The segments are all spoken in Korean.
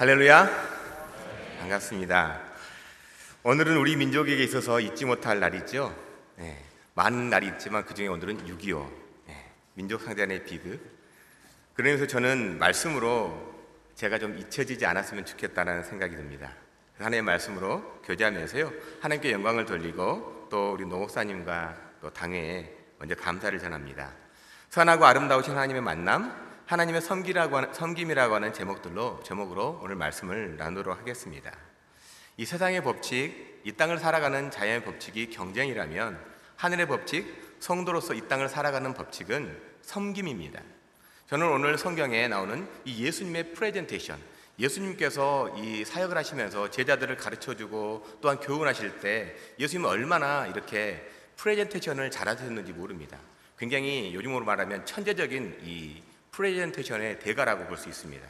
할렐루야. 반갑습니다. 오늘은 우리 민족에게 있어서 잊지 못할 날이죠. 네, 많은 날이 있지만 그 중에 오늘은 6.25 네, 민족 상대의 비극. 그러면서 저는 말씀으로 제가 좀 잊혀지지 않았으면 좋겠다는 생각이 듭니다. 하나님의 말씀으로 교제하면서요 하나님께 영광을 돌리고 또 우리 노목사님과 또 당회에 먼저 감사를 전합니다. 선하고 아름다우신 하나님의 만남, 하나님의 섬기라고 하는, 섬김이라고 하는 제목들로 제목으로 오늘 말씀을 나누도록 하겠습니다. 이 세상의 법칙, 이 땅을 살아가는 자연의 법칙이 경쟁이라면 하늘의 법칙, 성도로서 이 땅을 살아가는 법칙은 섬김입니다. 저는 오늘 성경에 나오는 이 예수님의 프레젠테이션, 예수님께서 이 사역을 하시면서 제자들을 가르쳐 주고 또한 교훈하실 때 예수님은 얼마나 이렇게 프레젠테이션을 잘하셨는지 모릅니다. 굉장히 요즘으로 말하면 천재적인 이 프레젠테이션의 대가라고 볼 수 있습니다.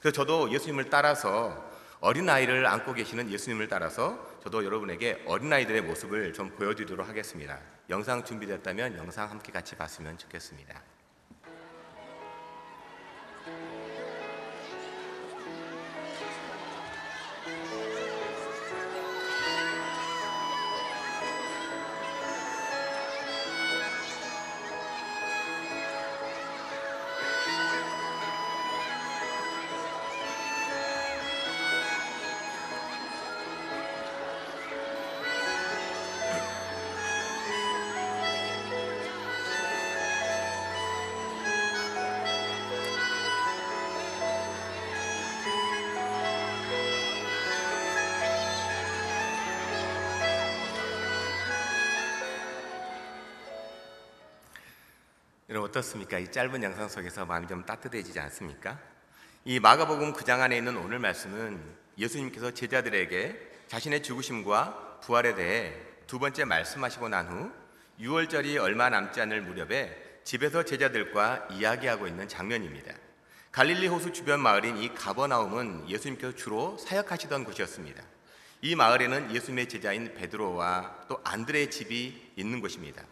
그래서 저도 예수님을 따라서 어린아이를 안고 계시는 예수님을 따라서 저도 여러분에게 어린아이들의 모습을 좀 보여드리도록 하겠습니다. 영상 준비됐다면 영상 함께 같이 봤으면 좋겠습니다. 여러분 어떻습니까? 이 짧은 영상 속에서 마음이 좀 따뜻해지지 않습니까? 이 마가복음 9장 안에 있는 오늘 말씀은 예수님께서 제자들에게 자신의 죽으심과 부활에 대해 두 번째 말씀하시고 난 후 6월절이 얼마 남지 않을 무렵에 집에서 제자들과 이야기하고 있는 장면입니다. 갈릴리 호수 주변 마을인 이 가버나움은 예수님께서 주로 사역하시던 곳이었습니다. 이 마을에는 예수님의 제자인 베드로와 또 안드레의 집이 있는 곳입니다.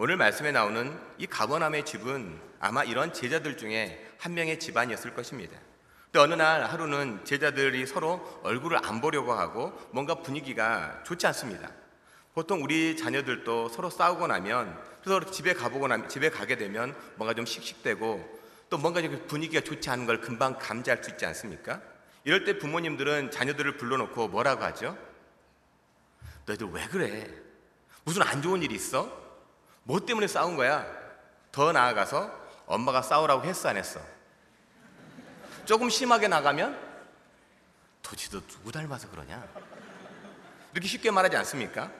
오늘 말씀에 나오는 이 가버남의 집은 아마 이런 제자들 중에 한 명의 집안이었을 것입니다. 근데 어느 날 하루는 제자들이 서로 얼굴을 안 보려고 하고 뭔가 분위기가 좋지 않습니다. 보통 우리 자녀들도 서로 싸우고 나면 서로 집에 가보고 나면 집에 가게 되면 뭔가 좀 씩씩대고 또 뭔가 분위기가 좋지 않은 걸 금방 감지할 수 있지 않습니까? 이럴 때 부모님들은 자녀들을 불러놓고 뭐라고 하죠? 너희들 왜 그래? 무슨 안 좋은 일 있어? 뭐 때문에 싸운 거야? 더 나아가서 엄마가 싸우라고 했어 안 했어? 조금 심하게 나가면 도대체 너 누구 닮아서 그러냐? 이렇게 쉽게 말하지 않습니까?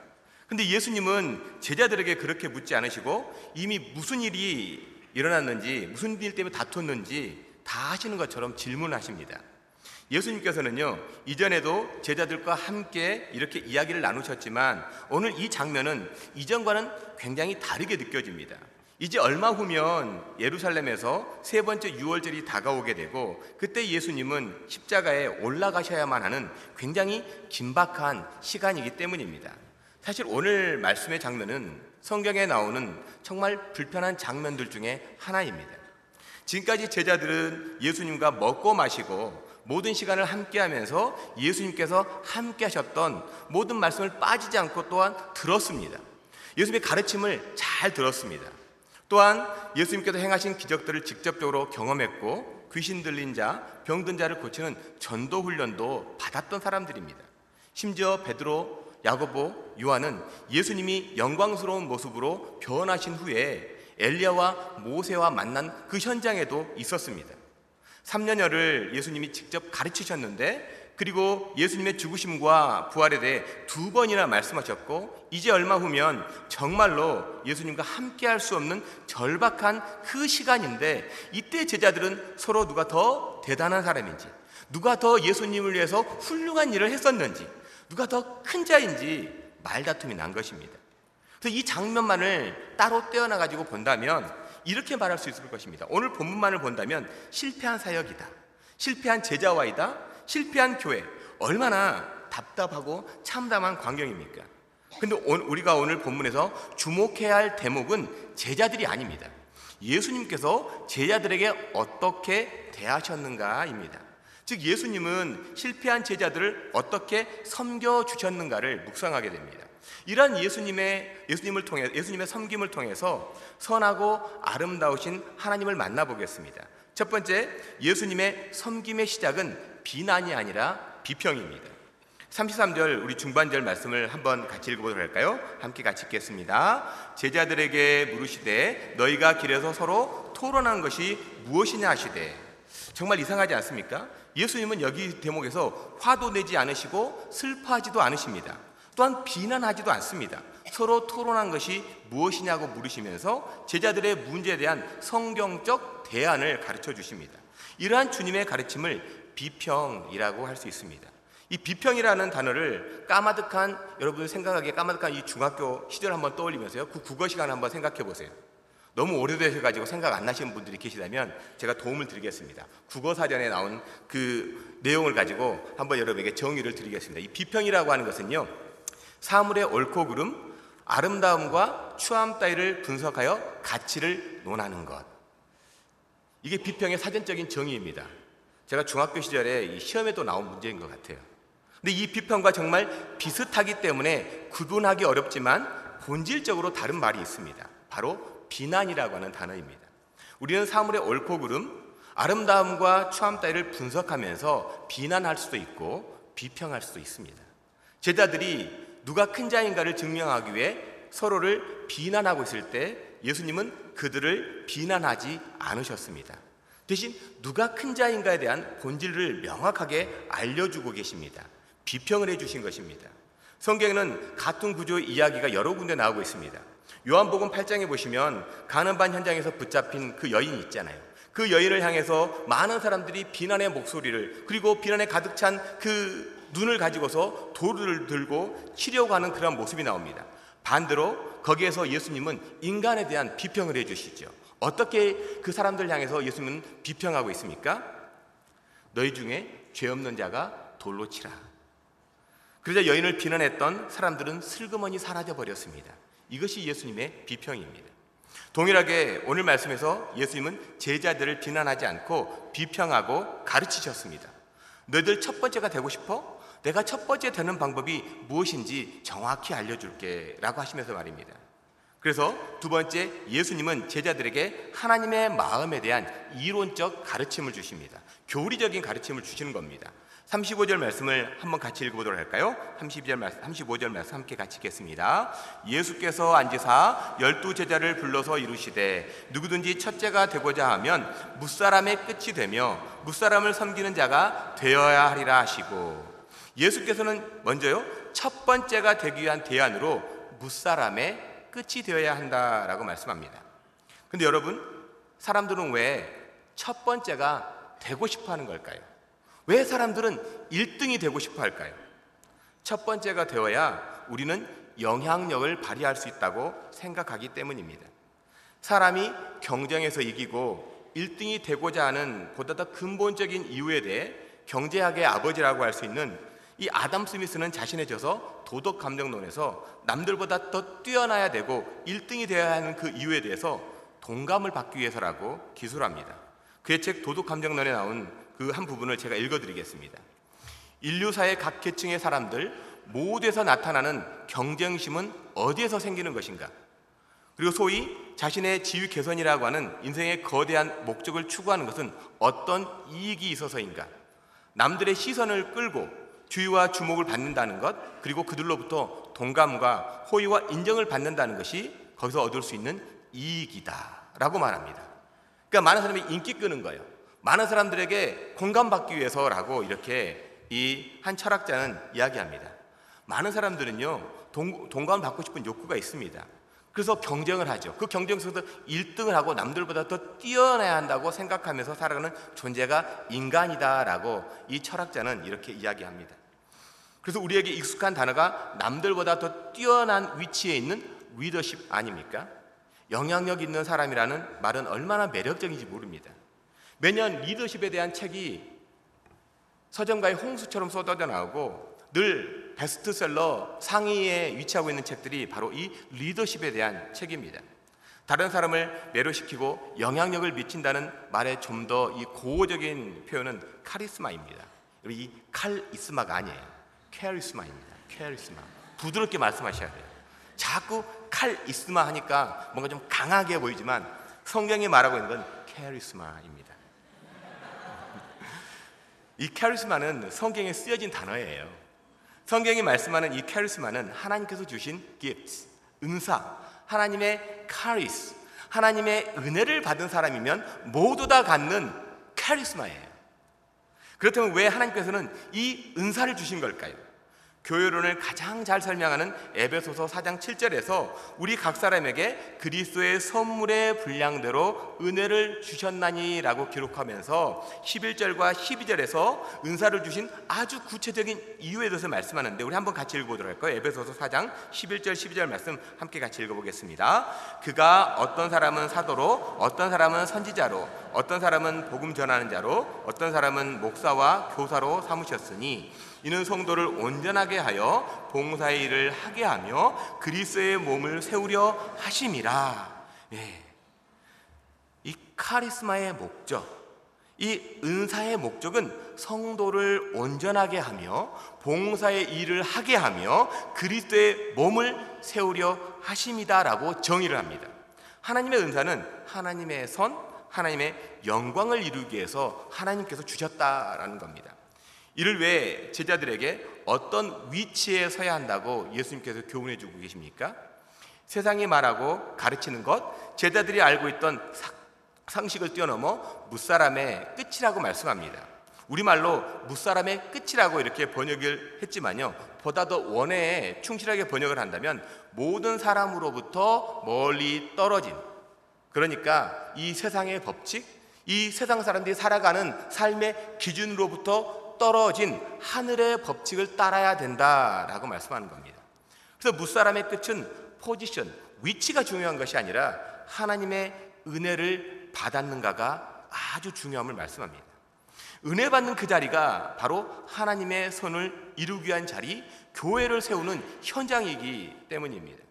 근데 예수님은 제자들에게 그렇게 묻지 않으시고 이미 무슨 일이 일어났는지 무슨 일 때문에 다퉜는지 다 하시는 것처럼 질문하십니다. 예수님께서는요, 이전에도 제자들과 함께 이렇게 이야기를 나누셨지만 오늘 이 장면은 이전과는 굉장히 다르게 느껴집니다. 이제 얼마 후면 예루살렘에서 세 번째 유월절이 다가오게 되고 그때 예수님은 십자가에 올라가셔야만 하는 굉장히 긴박한 시간이기 때문입니다. 사실 오늘 말씀의 장면은 성경에 나오는 정말 불편한 장면들 중에 하나입니다. 지금까지 제자들은 예수님과 먹고 마시고 모든 시간을 함께 하면서 예수님께서 함께 하셨던 모든 말씀을 빠지지 않고 또한 들었습니다. 예수님의 가르침을 잘 들었습니다. 또한 예수님께서 행하신 기적들을 직접적으로 경험했고 귀신 들린 자, 병든 자를 고치는 전도 훈련도 받았던 사람들입니다. 심지어 베드로, 야고보, 요한은 예수님이 영광스러운 모습으로 변하신 후에 엘리야와 모세와 만난 그 현장에도 있었습니다. 3년여를 예수님이 직접 가르치셨는데 그리고 예수님의 죽으심과 부활에 대해 두 번이나 말씀하셨고 이제 얼마 후면 정말로 예수님과 함께 할 수 없는 절박한 그 시간인데 이때 제자들은 서로 누가 더 대단한 사람인지 누가 더 예수님을 위해서 훌륭한 일을 했었는지 누가 더 큰 자인지 말다툼이 난 것입니다. 그래서 이 장면만을 따로 떼어나 가지고 본다면 이렇게 말할 수 있을 것입니다. 오늘 본문만을 본다면 실패한 사역이다. 실패한 제자와이다. 실패한 교회. 얼마나 답답하고 참담한 광경입니까? 근데 우리가 오늘 본문에서 주목해야 할 대목은 제자들이 아닙니다. 예수님께서 제자들에게 어떻게 대하셨는가입니다. 즉 예수님은 실패한 제자들을 어떻게 섬겨 주셨는가를 묵상하게 됩니다. 이러한 예수님의 예수님을 통해 예수님의 섬김을 통해서 선하고 아름다우신 하나님을 만나 보겠습니다. 첫 번째 예수님의 섬김의 시작은 비난이 아니라 비평입니다. 33절 우리 중반절 말씀을 한번 같이 읽어보도록 할까요? 함께 같이 읽겠습니다. 제자들에게 물으시되 너희가 길에서 서로 토론한 것이 무엇이냐 하시되 정말 이상하지 않습니까? 예수님은 여기 대목에서 화도 내지 않으시고 슬퍼하지도 않으십니다. 또한 비난하지도 않습니다. 서로 토론한 것이 무엇이냐고 물으시면서 제자들의 문제에 대한 성경적 대안을 가르쳐 주십니다. 이러한 주님의 가르침을 비평이라고 할 수 있습니다. 이 비평이라는 단어를 까마득한 여러분 생각하기에 까마득한 이 중학교 시절 한번 떠올리면서요. 그 국어 시간 한번 생각해 보세요. 너무 오래되셔 가지고 생각 안 나시는 분들이 계시다면 제가 도움을 드리겠습니다. 국어 사전에 나온 그 내용을 가지고 한번 여러분에게 정의를 드리겠습니다. 이 비평이라고 하는 것은요. 사물의 옳고 그름, 아름다움과 추함 따위를 분석하여 가치를 논하는 것. 이게 비평의 사전적인 정의입니다. 제가 중학교 시절에 이 시험에도 나온 문제인 것 같아요. 근데 이 비평과 정말 비슷하기 때문에 구분하기 어렵지만 본질적으로 다른 말이 있습니다. 바로 비난이라고 하는 단어입니다. 우리는 사물의 옳고 그름, 아름다움과 추함 따위를 분석하면서 비난할 수도 있고 비평할 수도 있습니다. 제자들이 누가 큰 자인가를 증명하기 위해 서로를 비난하고 있을 때 예수님은 그들을 비난하지 않으셨습니다. 대신 누가 큰 자인가에 대한 본질을 명확하게 알려주고 계십니다. 비평을 해주신 것입니다. 성경에는 같은 구조의 이야기가 여러 군데 나오고 있습니다. 요한복음 8장에 보시면 가는반 현장에서 붙잡힌 그 여인 있잖아요. 그 여인을 향해서 많은 사람들이 비난의 목소리를 그리고 비난에 가득 찬 그 눈을 가지고서 돌을 들고 치려고 하는 그런 모습이 나옵니다. 반대로 거기에서 예수님은 인간에 대한 비평을 해 주시죠. 어떻게 그 사람들 향해서 예수님은 비평하고 있습니까? 너희 중에 죄 없는 자가 돌로 치라. 그러자 여인을 비난했던 사람들은 슬그머니 사라져 버렸습니다. 이것이 예수님의 비평입니다. 동일하게 오늘 말씀에서 예수님은 제자들을 비난하지 않고 비평하고 가르치셨습니다. 너희들 첫 번째가 되고 싶어? 내가 첫 번째 되는 방법이 무엇인지 정확히 알려줄게 라고 하시면서 말입니다. 그래서 두 번째 예수님은 제자들에게 하나님의 마음에 대한 이론적 가르침을 주십니다. 교리적인 가르침을 주시는 겁니다. 35절 말씀을 한번 같이 읽어보도록 할까요? 32절 말씀, 35절 말씀 함께 같이 읽겠습니다. 예수께서 앉으사 열두 제자를 불러서 이루시되 누구든지 첫째가 되고자 하면 무사람의 끝이 되며 무사람을 섬기는 자가 되어야 하리라 하시고 예수께서는 먼저요 첫 번째가 되기 위한 대안으로 무사람의 끝이 되어야 한다라고 말씀합니다. 근데 여러분 사람들은 왜 첫 번째가 되고 싶어 하는 걸까요? 왜 사람들은 1등이 되고 싶어 할까요? 첫 번째가 되어야 우리는 영향력을 발휘할 수 있다고 생각하기 때문입니다. 사람이 경쟁에서 이기고 1등이 되고자 하는 보다 더 근본적인 이유에 대해 경제학의 아버지라고 할 수 있는 이 아담 스미스는 자신의 저서 도덕 감정론에서 남들보다 더 뛰어나야 되고 1등이 되어야 하는 그 이유에 대해서 동감을 받기 위해서라고 기술합니다. 그의 책 도덕 감정론에 나온 그 한 부분을 제가 읽어드리겠습니다. 인류사의 각 계층의 사람들 모두에서 나타나는 경쟁심은 어디에서 생기는 것인가? 그리고 소위 자신의 지위 개선이라고 하는 인생의 거대한 목적을 추구하는 것은 어떤 이익이 있어서인가? 남들의 시선을 끌고 주의와 주목을 받는다는 것, 그리고 그들로부터 동감과 호의와 인정을 받는다는 것이 거기서 얻을 수 있는 이익이다라고 말합니다. 그러니까 많은 사람이 인기 끄는 거예요. 많은 사람들에게 공감받기 위해서라고 이렇게 이 한 철학자는 이야기합니다. 많은 사람들은요, 동, 동감을 받고 싶은 욕구가 있습니다. 그래서 경쟁을 하죠. 그 경쟁 속에서 1등을 하고 남들보다 더 뛰어나야 한다고 생각하면서 살아가는 존재가 인간이다라고 이 철학자는 이렇게 이야기합니다. 그래서 우리에게 익숙한 단어가 남들보다 더 뛰어난 위치에 있는 리더십 아닙니까? 영향력 있는 사람이라는 말은 얼마나 매력적인지 모릅니다. 매년 리더십에 대한 책이 서점가의 홍수처럼 쏟아져 나오고 늘 베스트셀러 상위에 위치하고 있는 책들이 바로 이 리더십에 대한 책입니다. 다른 사람을 매료시키고 영향력을 미친다는 말에 좀더 이 고어적인 표현은 카리스마입니다. 이 칼이스마가 아니에요. 캐리스마입니다. 캐리스마. 부드럽게 말씀하셔야 돼요. 자꾸 칼이스마 하니까 뭔가 좀 강하게 보이지만 성경이 말하고 있는 건 캐리스마입니다. 이 캐리스마는 성경에 쓰여진 단어예요. 성경이 말씀하는 이 캐리스마는 하나님께서 주신 gifts, 은사, 하나님의 카리스, 하나님의 은혜를 받은 사람이면 모두 다 갖는 카리스마예요. 그렇다면 왜 하나님께서는 이 은사를 주신 걸까요? 교회론을 가장 잘 설명하는 에베소서 4장 7절에서 우리 각 사람에게 그리스도의 선물의 분량대로 은혜를 주셨나니라고 기록하면서 11절과 12절에서 은사를 주신 아주 구체적인 이유에 대해서 말씀하는데 우리 한번 같이 읽어보도록 할까요? 에베소서 4장 11절 12절 말씀 함께 같이 읽어보겠습니다. 그가 어떤 사람은 사도로 어떤 사람은 선지자로 어떤 사람은 복음 전하는 자로 어떤 사람은 목사와 교사로 삼으셨으니 이는 성도를 온전하게 하여 봉사의 일을 하게 하며 그리스의 몸을 세우려 하심이라. 네. 이 카리스마의 목적, 이 은사의 목적은 성도를 온전하게 하며 봉사의 일을 하게 하며 그리스도의 몸을 세우려 하심이다라고 정의를 합니다. 하나님의 은사는 하나님의 선, 하나님의 영광을 이루기 위해서 하나님께서 주셨다라는 겁니다. 이를 왜 제자들에게 어떤 위치에 서야 한다고 예수님께서 교훈해 주고 계십니까? 세상이 말하고 가르치는 것, 제자들이 알고 있던 상식을 뛰어넘어 무사람의 끝이라고 말씀합니다. 우리말로 무사람의 끝이라고 이렇게 번역을 했지만요. 보다 더 원해에 충실하게 번역을 한다면 모든 사람으로부터 멀리 떨어진 그러니까 이 세상의 법칙, 이 세상 사람들이 살아가는 삶의 기준으로부터 떨어진 하늘의 법칙을 따라야 된다라고 말씀하는 겁니다. 그래서 무사람의 끝은 포지션, 위치가 중요한 것이 아니라 하나님의 은혜를 받았는가가 아주 중요함을 말씀합니다. 은혜 받는 그 자리가 바로 하나님의 선을 이루기 위한 자리, 교회를 세우는 현장이기 때문입니다.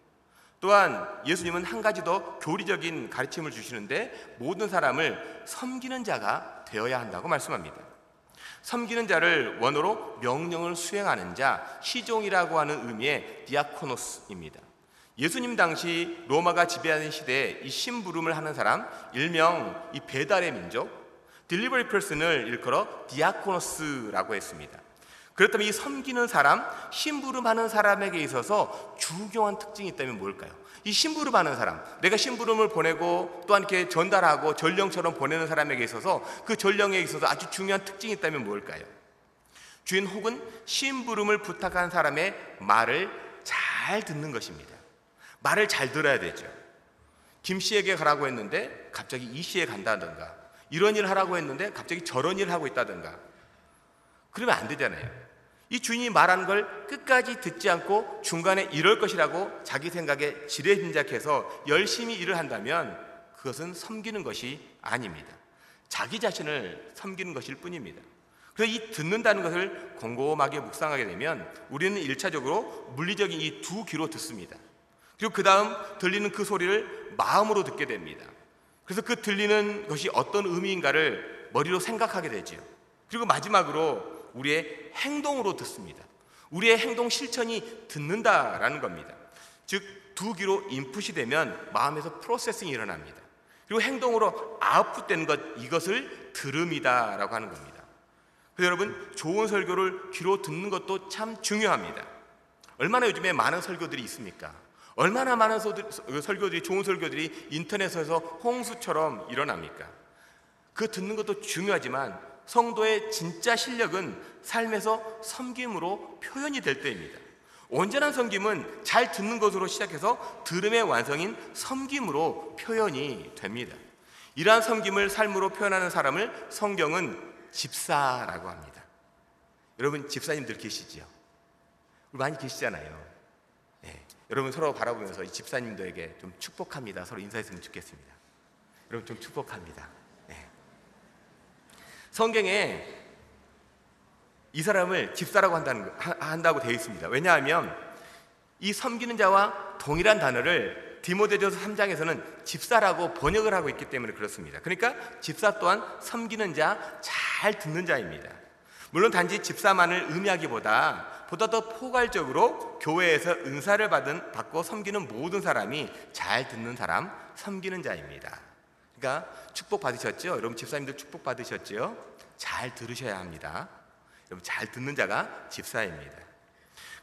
또한 예수님은 한 가지 더 교리적인 가르침을 주시는데 모든 사람을 섬기는 자가 되어야 한다고 말씀합니다. 섬기는 자를 원어로 명령을 수행하는 자, 시종이라고 하는 의미의 디아코노스입니다. 예수님 당시 로마가 지배하는 시대에 이 심부름을 하는 사람, 일명 이 배달의 민족, delivery person을 일컬어 디아코노스라고 했습니다. 그렇다면 이 섬기는 사람, 심부름하는 사람에게 있어서 중요한 특징이 있다면 뭘까요? 이 심부름 하는 사람, 내가 심부름을 보내고 또한 이렇게 전달하고 전령처럼 보내는 사람에게 있어서 그 전령에 있어서 아주 중요한 특징이 있다면 뭘까요? 주인 혹은 심부름을 부탁한 사람의 말을 잘 듣는 것입니다. 말을 잘 들어야 되죠. 김 씨에게 가라고 했는데 갑자기 이 씨에 간다든가 이런 일 하라고 했는데 갑자기 저런 일 하고 있다든가 그러면 안 되잖아요. 이 주인이 말한 걸 끝까지 듣지 않고 중간에 이럴 것이라고 자기 생각에 지레짐작해서 열심히 일을 한다면 그것은 섬기는 것이 아닙니다. 자기 자신을 섬기는 것일 뿐입니다. 그래서 이 듣는다는 것을 곰곰하게 묵상하게 되면 우리는 일차적으로 물리적인 이 두 귀로 듣습니다. 그리고 그 다음 들리는 그 소리를 마음으로 듣게 됩니다. 그래서 그 들리는 것이 어떤 의미인가를 머리로 생각하게 되지요. 그리고 마지막으로 우리의 행동으로 듣습니다. 우리의 행동 실천이 듣는다라는 겁니다. 즉, 두 귀로 인풋이 되면 마음에서 프로세싱이 일어납니다. 그리고 행동으로 아웃풋되는 것, 이것을 들음이다라고 하는 겁니다. 여러분, 좋은 설교를 귀로 듣는 것도 참 중요합니다. 얼마나 요즘에 많은 설교들이 있습니까? 얼마나 많은 설교들이, 좋은 설교들이 인터넷에서 홍수처럼 일어납니까? 그 듣는 것도 중요하지만 성도의 진짜 실력은 삶에서 섬김으로 표현이 될 때입니다. 온전한 섬김은 잘 듣는 것으로 시작해서 들음의 완성인 섬김으로 표현이 됩니다. 이러한 섬김을 삶으로 표현하는 사람을 성경은 집사라고 합니다. 여러분 집사님들 계시지요? 많이 계시잖아요. 네. 여러분 서로 바라보면서 이 집사님들에게 좀 축복합니다. 서로 인사했으면 좋겠습니다. 여러분 좀 축복합니다. 성경에 이 사람을 집사라고 한다는, 한다고 되어 있습니다. 왜냐하면 이 섬기는 자와 동일한 단어를 디모데전서 3장에서는 집사라고 번역을 하고 있기 때문에 그렇습니다. 그러니까 집사 또한 섬기는 자, 잘 듣는 자입니다. 물론 단지 집사만을 의미하기보다 보다 더 포괄적으로 교회에서 은사를 받은 받고 섬기는 모든 사람이 잘 듣는 사람, 섬기는 자입니다. 그러니까 축복 받으셨죠? 여러분 집사님들 축복 받으셨죠? 잘 들으셔야 합니다. 여러분 잘 듣는 자가 집사입니다.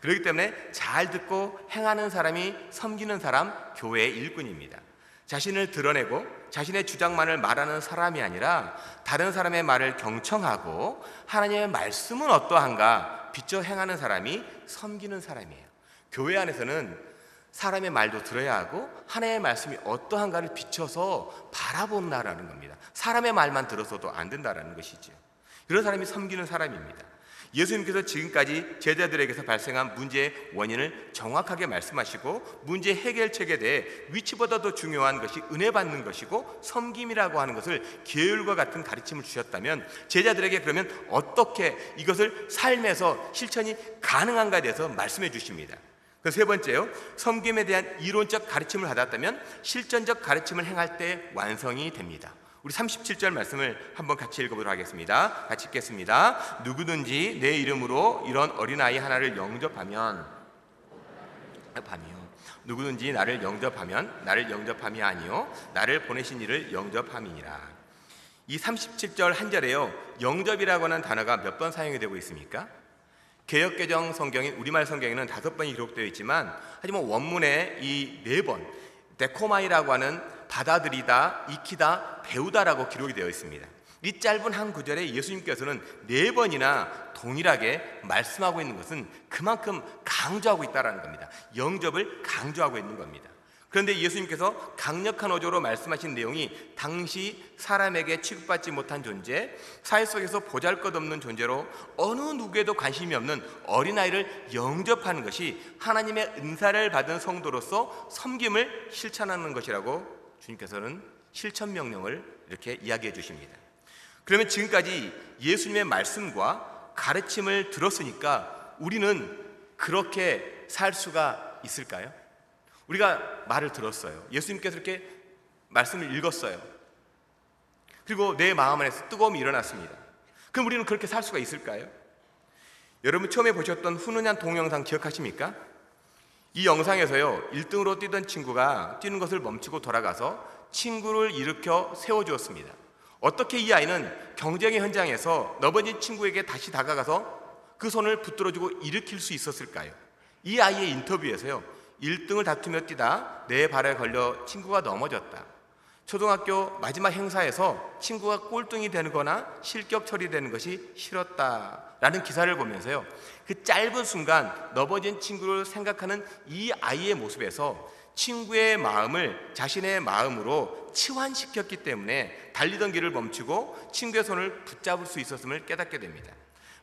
그렇기 때문에 잘 듣고 행하는 사람이 섬기는 사람 교회의 일꾼입니다. 자신을 드러내고 자신의 주장만을 말하는 사람이 아니라 다른 사람의 말을 경청하고 하나님의 말씀은 어떠한가 비춰 행하는 사람이 섬기는 사람이에요. 교회 안에서는 사람의 말도 들어야 하고 하나님의 말씀이 어떠한가를 비춰서 바라본다라는 겁니다. 사람의 말만 들어서도 안 된다라는 것이죠. 이런 사람이 섬기는 사람입니다. 예수님께서 지금까지 제자들에게서 발생한 문제의 원인을 정확하게 말씀하시고 문제 해결책에 대해 위치보다 도 중요한 것이 은혜 받는 것이고 섬김이라고 하는 것을 계율과 같은 가르침을 주셨다면 제자들에게 그러면 어떻게 이것을 삶에서 실천이 가능한가에 대해서 말씀해 주십니다. 그세 번째요. 섬김에 대한 이론적 가르침을 받았다면 실전적 가르침을 행할 때 완성이 됩니다. 우리 37절 말씀을 한번 같이 읽어보도록 하겠습니다. 같이 읽겠습니다. 누구든지 내 이름으로 이런 어린아이 하나를 영접하면 밤이요. 누구든지 나를 영접하면 나를 영접함이 아니요 나를 보내신 이를 영접함이니라. 이 37절 한 절에요. 영접이라고 하는 단어가 몇 번 사용이 되고 있습니까? 개혁개정 성경인 우리말 성경에는 다섯 번이 기록되어 있지만 하지만 원문에 이 네 번 데코마이라고 하는 받아들이다, 익히다, 배우다라고 기록이 되어 있습니다. 이 짧은 한 구절에 예수님께서는 네 번이나 동일하게 말씀하고 있는 것은 그만큼 강조하고 있다는 겁니다. 영접을 강조하고 있는 겁니다. 그런데 예수님께서 강력한 어조로 말씀하신 내용이 당시 사람에게 취급받지 못한 존재, 사회 속에서 보잘 것 없는 존재로 어느 누구에도 관심이 없는 어린아이를 영접하는 것이 하나님의 은사를 받은 성도로서 섬김을 실천하는 것이라고 주님께서는 실천 명령을 이렇게 이야기해 주십니다. 그러면 지금까지 예수님의 말씀과 가르침을 들었으니까 우리는 그렇게 살 수가 있을까요? 우리가 말을 들었어요. 예수님께서 이렇게 말씀을 읽었어요. 그리고 내 마음 안에서 뜨거움이 일어났습니다. 그럼 우리는 그렇게 살 수가 있을까요? 여러분 처음에 보셨던 훈훈한 동영상 기억하십니까? 이 영상에서요 1등으로 뛰던 친구가 뛰는 것을 멈추고 돌아가서 친구를 일으켜 세워주었습니다. 어떻게 이 아이는 경쟁의 현장에서 넘어진 친구에게 다시 다가가서 그 손을 붙들어주고 일으킬 수 있었을까요? 이 아이의 인터뷰에서요 1등을 다투며 뛰다 내 발에 걸려 친구가 넘어졌다. 초등학교 마지막 행사에서 친구가 꼴등이 되거나 실격 처리되는 것이 싫었다라는 기사를 보면서요. 그 짧은 순간 넘어진 친구를 생각하는 이 아이의 모습에서 친구의 마음을 자신의 마음으로 치환시켰기 때문에 달리던 길을 멈추고 친구의 손을 붙잡을 수 있었음을 깨닫게 됩니다.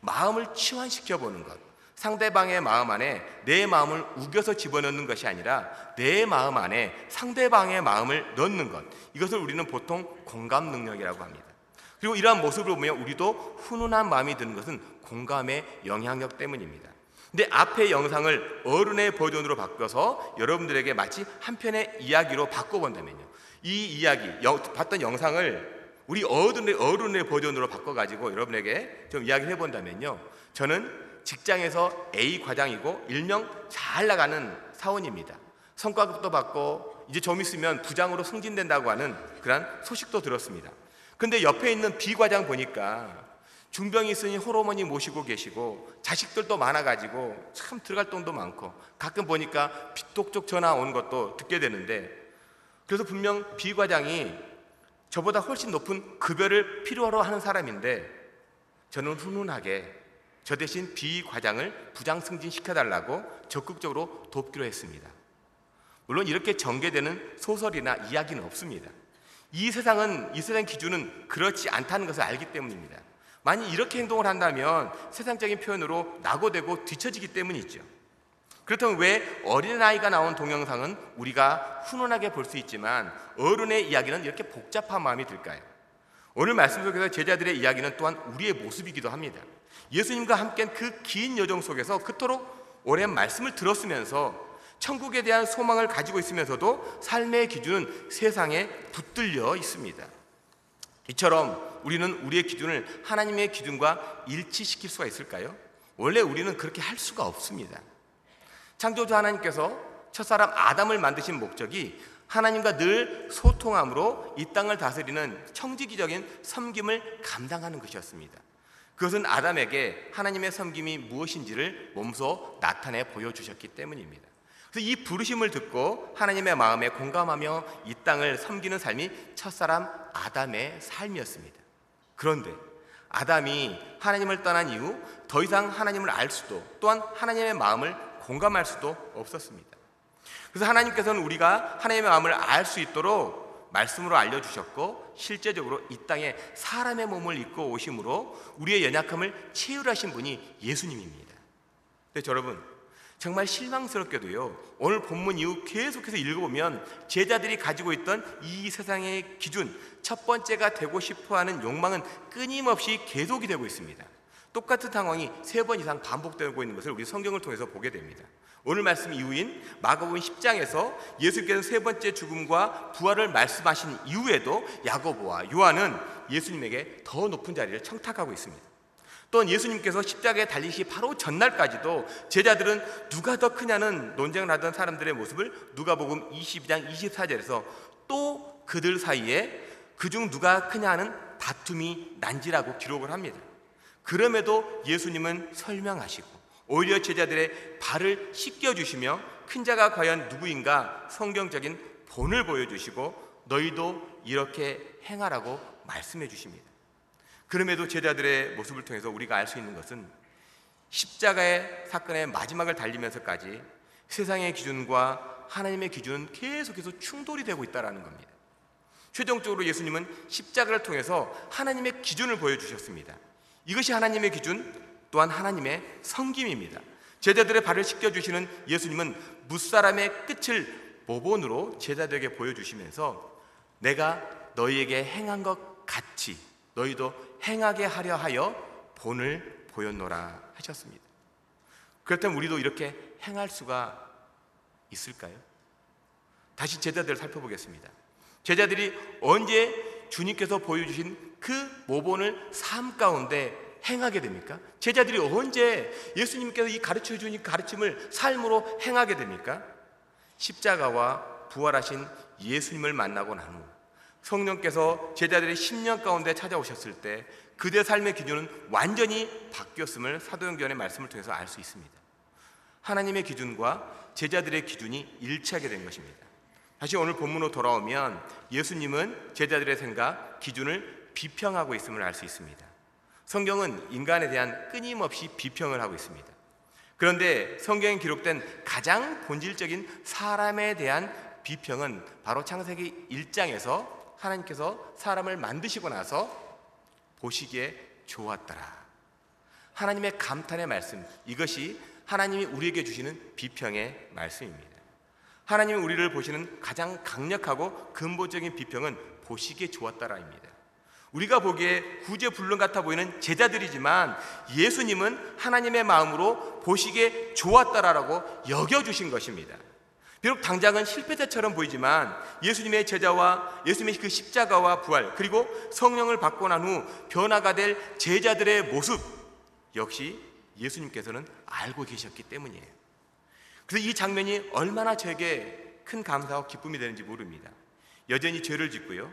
마음을 치환시켜 보는 것. 상대방의 마음 안에 내 마음을 우겨서 집어넣는 것이 아니라 내 마음 안에 상대방의 마음을 넣는 것. 이것을 우리는 보통 공감 능력이라고 합니다. 그리고 이러한 모습을 보면 우리도 훈훈한 마음이 드는 것은 공감의 영향력 때문입니다. 근데 앞의 영상을 어른의 버전으로 바꿔서 여러분들에게 마치 한 편의 이야기로 바꿔본다면요. 이 이야기, 봤던 영상을 우리 어른의, 어른의 버전으로 바꿔가지고 여러분에게 좀 이야기를 해본다면요. 저는 직장에서 A 과장이고 일명 잘 나가는 사원입니다. 성과급도 받고 이제 좀 있으면 부장으로 승진된다고 하는 그런 소식도 들었습니다. 근데 옆에 있는 B 과장 보니까 중병이 있으니 호르몬이 모시고 계시고 자식들도 많아가지고 참 들어갈 돈도 많고 가끔 보니까 빚독촉 전화 오는 것도 듣게 되는데 그래서 분명 B 과장이 저보다 훨씬 높은 급여를 필요로 하는 사람인데 저는 훈훈하게 저 대신 B 과장을 부장 승진시켜달라고 적극적으로 돕기로 했습니다. 물론 이렇게 전개되는 소설이나 이야기는 없습니다. 이 세상은 이 세상 기준은 그렇지 않다는 것을 알기 때문입니다. 만약 이렇게 행동을 한다면 세상적인 표현으로 낙오되고 뒤처지기 때문이죠. 그렇다면 왜 어린아이가 나온 동영상은 우리가 훈훈하게 볼 수 있지만 어른의 이야기는 이렇게 복잡한 마음이 들까요? 오늘 말씀 속에서 제자들의 이야기는 또한 우리의 모습이기도 합니다. 예수님과 함께 그긴 여정 속에서 그토록 오랜 말씀을 들었으면서 천국에 대한 소망을 가지고 있으면서도 삶의 기준은 세상에 붙들려 있습니다. 이처럼 우리는 우리의 기준을 하나님의 기준과 일치시킬 수가 있을까요? 원래 우리는 그렇게 할 수가 없습니다. 창조주 하나님께서 첫사람 아담을 만드신 목적이 하나님과 늘 소통함으로 이 땅을 다스리는 청지기적인 섬김을 감당하는 것이었습니다. 그것은 아담에게 하나님의 섬김이 무엇인지를 몸소 나타내 보여주셨기 때문입니다. 그래서 이 부르심을 듣고 하나님의 마음에 공감하며 이 땅을 섬기는 삶이 첫사람 아담의 삶이었습니다. 그런데 아담이 하나님을 떠난 이후 더 이상 하나님을 알 수도 또한 하나님의 마음을 공감할 수도 없었습니다. 그래서 하나님께서는 우리가 하나님의 마음을 알 수 있도록 말씀으로 알려주셨고 실제적으로 이 땅에 사람의 몸을 입고 오심으로 우리의 연약함을 치유하신 분이 예수님입니다. 네, 여러분 정말 실망스럽게도요 오늘 본문 이후 계속해서 읽어보면 제자들이 가지고 있던 이 세상의 기준 첫 번째가 되고 싶어하는 욕망은 끊임없이 계속이 되고 있습니다. 똑같은 상황이 세 번 이상 반복되고 있는 것을 우리 성경을 통해서 보게 됩니다. 오늘 말씀 이후인 마가복음 10장에서 예수께서 세 번째 죽음과 부활을 말씀하신 이후에도 야고보와 요한은 예수님에게 더 높은 자리를 청탁하고 있습니다. 또한 예수님께서 십자가에 달리시 바로 전날까지도 제자들은 누가 더 크냐는 논쟁을 하던 사람들의 모습을 누가복음 22장 24절에서 또 그들 사이에 그중 누가 크냐는 다툼이 난지라고 기록을 합니다. 그럼에도 예수님은 설명하시고 오히려 제자들의 발을 씻겨 주시며 큰 자가 과연 누구인가 성경적인 본을 보여주시고 너희도 이렇게 행하라고 말씀해 주십니다. 그럼에도 제자들의 모습을 통해서 우리가 알 수 있는 것은 십자가의 사건의 마지막을 달리면서까지 세상의 기준과 하나님의 기준은 계속해서 충돌이 되고 있다는 겁니다. 최종적으로 예수님은 십자가를 통해서 하나님의 기준을 보여주셨습니다. 이것이 하나님의 기준, 또한 하나님의 성김입니다. 제자들의 발을 씻겨주시는 예수님은 무사람의 끝을 모본으로 제자들에게 보여주시면서 내가 너희에게 행한 것 같이 너희도 행하게 하려 하여 본을 보였노라 하셨습니다. 그렇다면 우리도 이렇게 행할 수가 있을까요? 다시 제자들을 살펴보겠습니다. 제자들이 언제 주님께서 보여주신 그 모본을 삶 가운데 행하게 됩니까? 제자들이 언제 예수님께서 이 가르쳐 주신 가르침을 삶으로 행하게 됩니까? 십자가와 부활하신 예수님을 만나고 난 후 성령께서 제자들의 10년 가운데 찾아오셨을 때 그대 삶의 기준은 완전히 바뀌었음을 사도행전의 말씀을 통해서 알 수 있습니다. 하나님의 기준과 제자들의 기준이 일치하게 된 것입니다. 다시 오늘 본문으로 돌아오면 예수님은 제자들의 생각, 기준을 비평하고 있음을 알 수 있습니다. 성경은 인간에 대한 끊임없이 비평을 하고 있습니다. 그런데 성경에 기록된 가장 본질적인 사람에 대한 비평은 바로 창세기 1장에서 하나님께서 사람을 만드시고 나서 보시기에 좋았더라. 하나님의 감탄의 말씀, 이것이 하나님이 우리에게 주시는 비평의 말씀입니다. 하나님이 우리를 보시는 가장 강력하고 근본적인 비평은 보시기에 좋았다라입니다. 우리가 보기에 구제불능 같아 보이는 제자들이지만 예수님은 하나님의 마음으로 보시기에 좋았다라고 여겨주신 것입니다. 비록 당장은 실패자처럼 보이지만 예수님의 제자와 예수님의 그 십자가와 부활 그리고 성령을 받고 난 후 변화가 될 제자들의 모습 역시 예수님께서는 알고 계셨기 때문이에요. 그래서 이 장면이 얼마나 저에게 큰 감사와 기쁨이 되는지 모릅니다. 여전히 죄를 짓고요.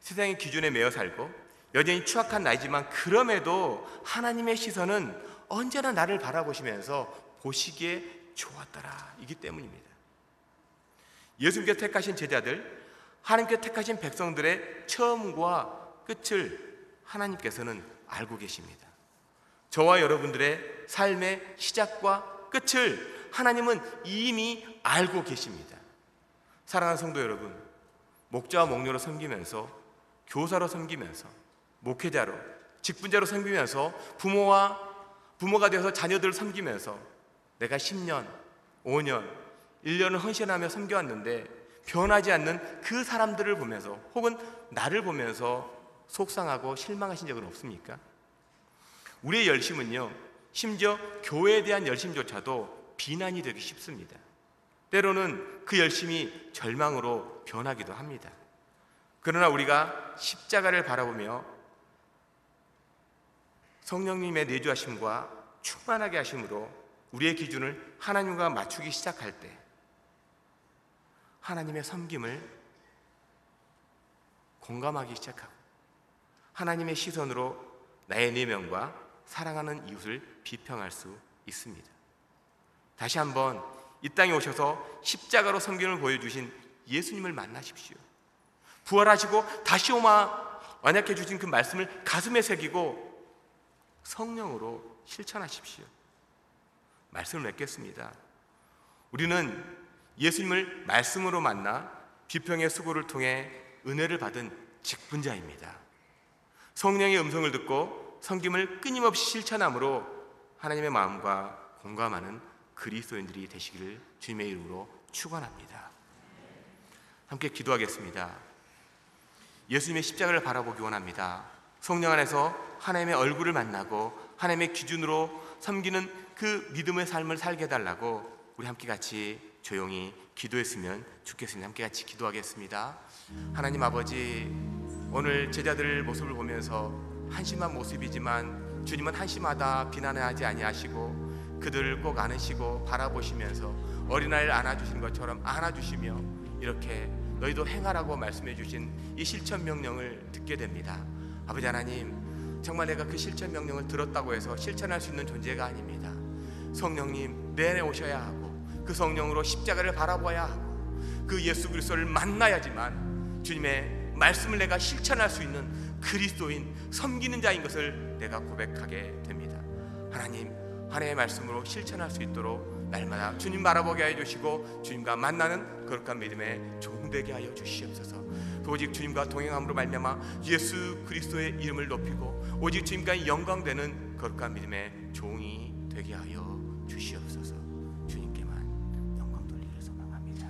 세상의 기준에 매여 살고 여전히 추악한 나이지만 그럼에도 하나님의 시선은 언제나 나를 바라보시면서 보시기에 좋았더라 이기 때문입니다. 예수님께 택하신 제자들, 하나님께 택하신 백성들의 처음과 끝을 하나님께서는 알고 계십니다. 저와 여러분들의 삶의 시작과 끝을 하나님은 이미 알고 계십니다. 사랑하는 성도 여러분, 목자와 목녀로 섬기면서 교사로 섬기면서 목회자로 직분자로 섬기면서 부모와 부모가 되어서 자녀들을 섬기면서 내가 10년, 5년, 1년을 헌신하며 섬겨왔는데 변하지 않는 그 사람들을 보면서 혹은 나를 보면서 속상하고 실망하신 적은 없습니까? 우리의 열심은요, 심지어 교회에 대한 열심조차도 비난이 되기 쉽습니다. 때로는 그 열심이 절망으로 변하기도 합니다. 그러나 우리가 십자가를 바라보며 성령님의 내주하심과 충만하게 하심으로 우리의 기준을 하나님과 맞추기 시작할 때 하나님의 섬김을 공감하기 시작하고 하나님의 시선으로 나의 내면과 사랑하는 이웃을 비평할 수 있습니다. 다시 한번 이 땅에 오셔서 십자가로 성경을 보여주신 예수님을 만나십시오. 부활하시고 다시 오마 완약해 주신 그 말씀을 가슴에 새기고 성령으로 실천하십시오. 말씀을 맺겠습니다. 우리는 예수님을 말씀으로 만나 비평의 수고를 통해 은혜를 받은 직분자입니다. 성령의 음성을 듣고 성김을 끊임없이 실천함으로 하나님의 마음과 공감하는 그리스도인들이 되시기를 주님의 이름으로 축원합니다. 함께 기도하겠습니다. 예수님의 십자가를 바라보기 원합니다. 성령 안에서 하나님의 얼굴을 만나고 하나님의 기준으로 섬기는 그 믿음의 삶을 살게 해달라고 우리 함께 같이 조용히 기도했으면 좋겠습니다. 함께 같이 기도하겠습니다. 하나님 아버지 오늘 제자들 모습을 보면서 한심한 모습이지만 주님은 한심하다 비난하지 아니하시고 그들을 꼭 안으시고 바라보시면서 어린아이를 안아주시는 것처럼 안아주시며 이렇게 너희도 행하라고 말씀해 주신 이 실천 명령을 듣게 됩니다. 아버지 하나님 정말 내가 그 실천 명령을 들었다고 해서 실천할 수 있는 존재가 아닙니다. 성령님 내내 오셔야 하고 그 성령으로 십자가를 바라봐야 하고 그 예수 그리스도를 만나야지만 주님의 말씀을 내가 실천할 수 있는 그리스도인 섬기는 자인 것을 내가 고백하게 됩니다. 하나님 하나님의 말씀으로 실천할 수 있도록 날마다 주님 바라보게 하여 주시고 주님과 만나는 거룩한 믿음에 종되게 하여 주시옵소서. 오직 주님과 동행함으로 말미암아 예수 그리스도의 이름을 높이고 오직 주님과 영광되는 거룩한 믿음의 종이 되게 하여 주시옵소서. 주님께만 영광 돌리기를 소망합니다.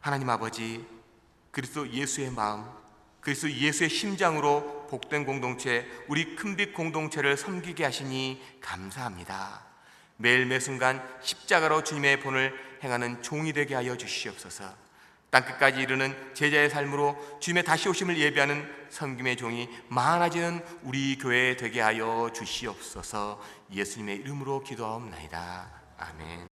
하나님 아버지 그리스도 예수의 마음 그리스도 예수의 심장으로 복된 공동체 우리 큰빛 공동체를 섬기게 하시니 감사합니다. 매일 매 순간 십자가로 주님의 본을 행하는 종이 되게 하여 주시옵소서. 땅끝까지 이르는 제자의 삶으로 주님의 다시 오심을 예비하는 섬김의 종이 많아지는 우리 교회 되게 하여 주시옵소서. 예수님의 이름으로 기도하옵나이다. 아멘.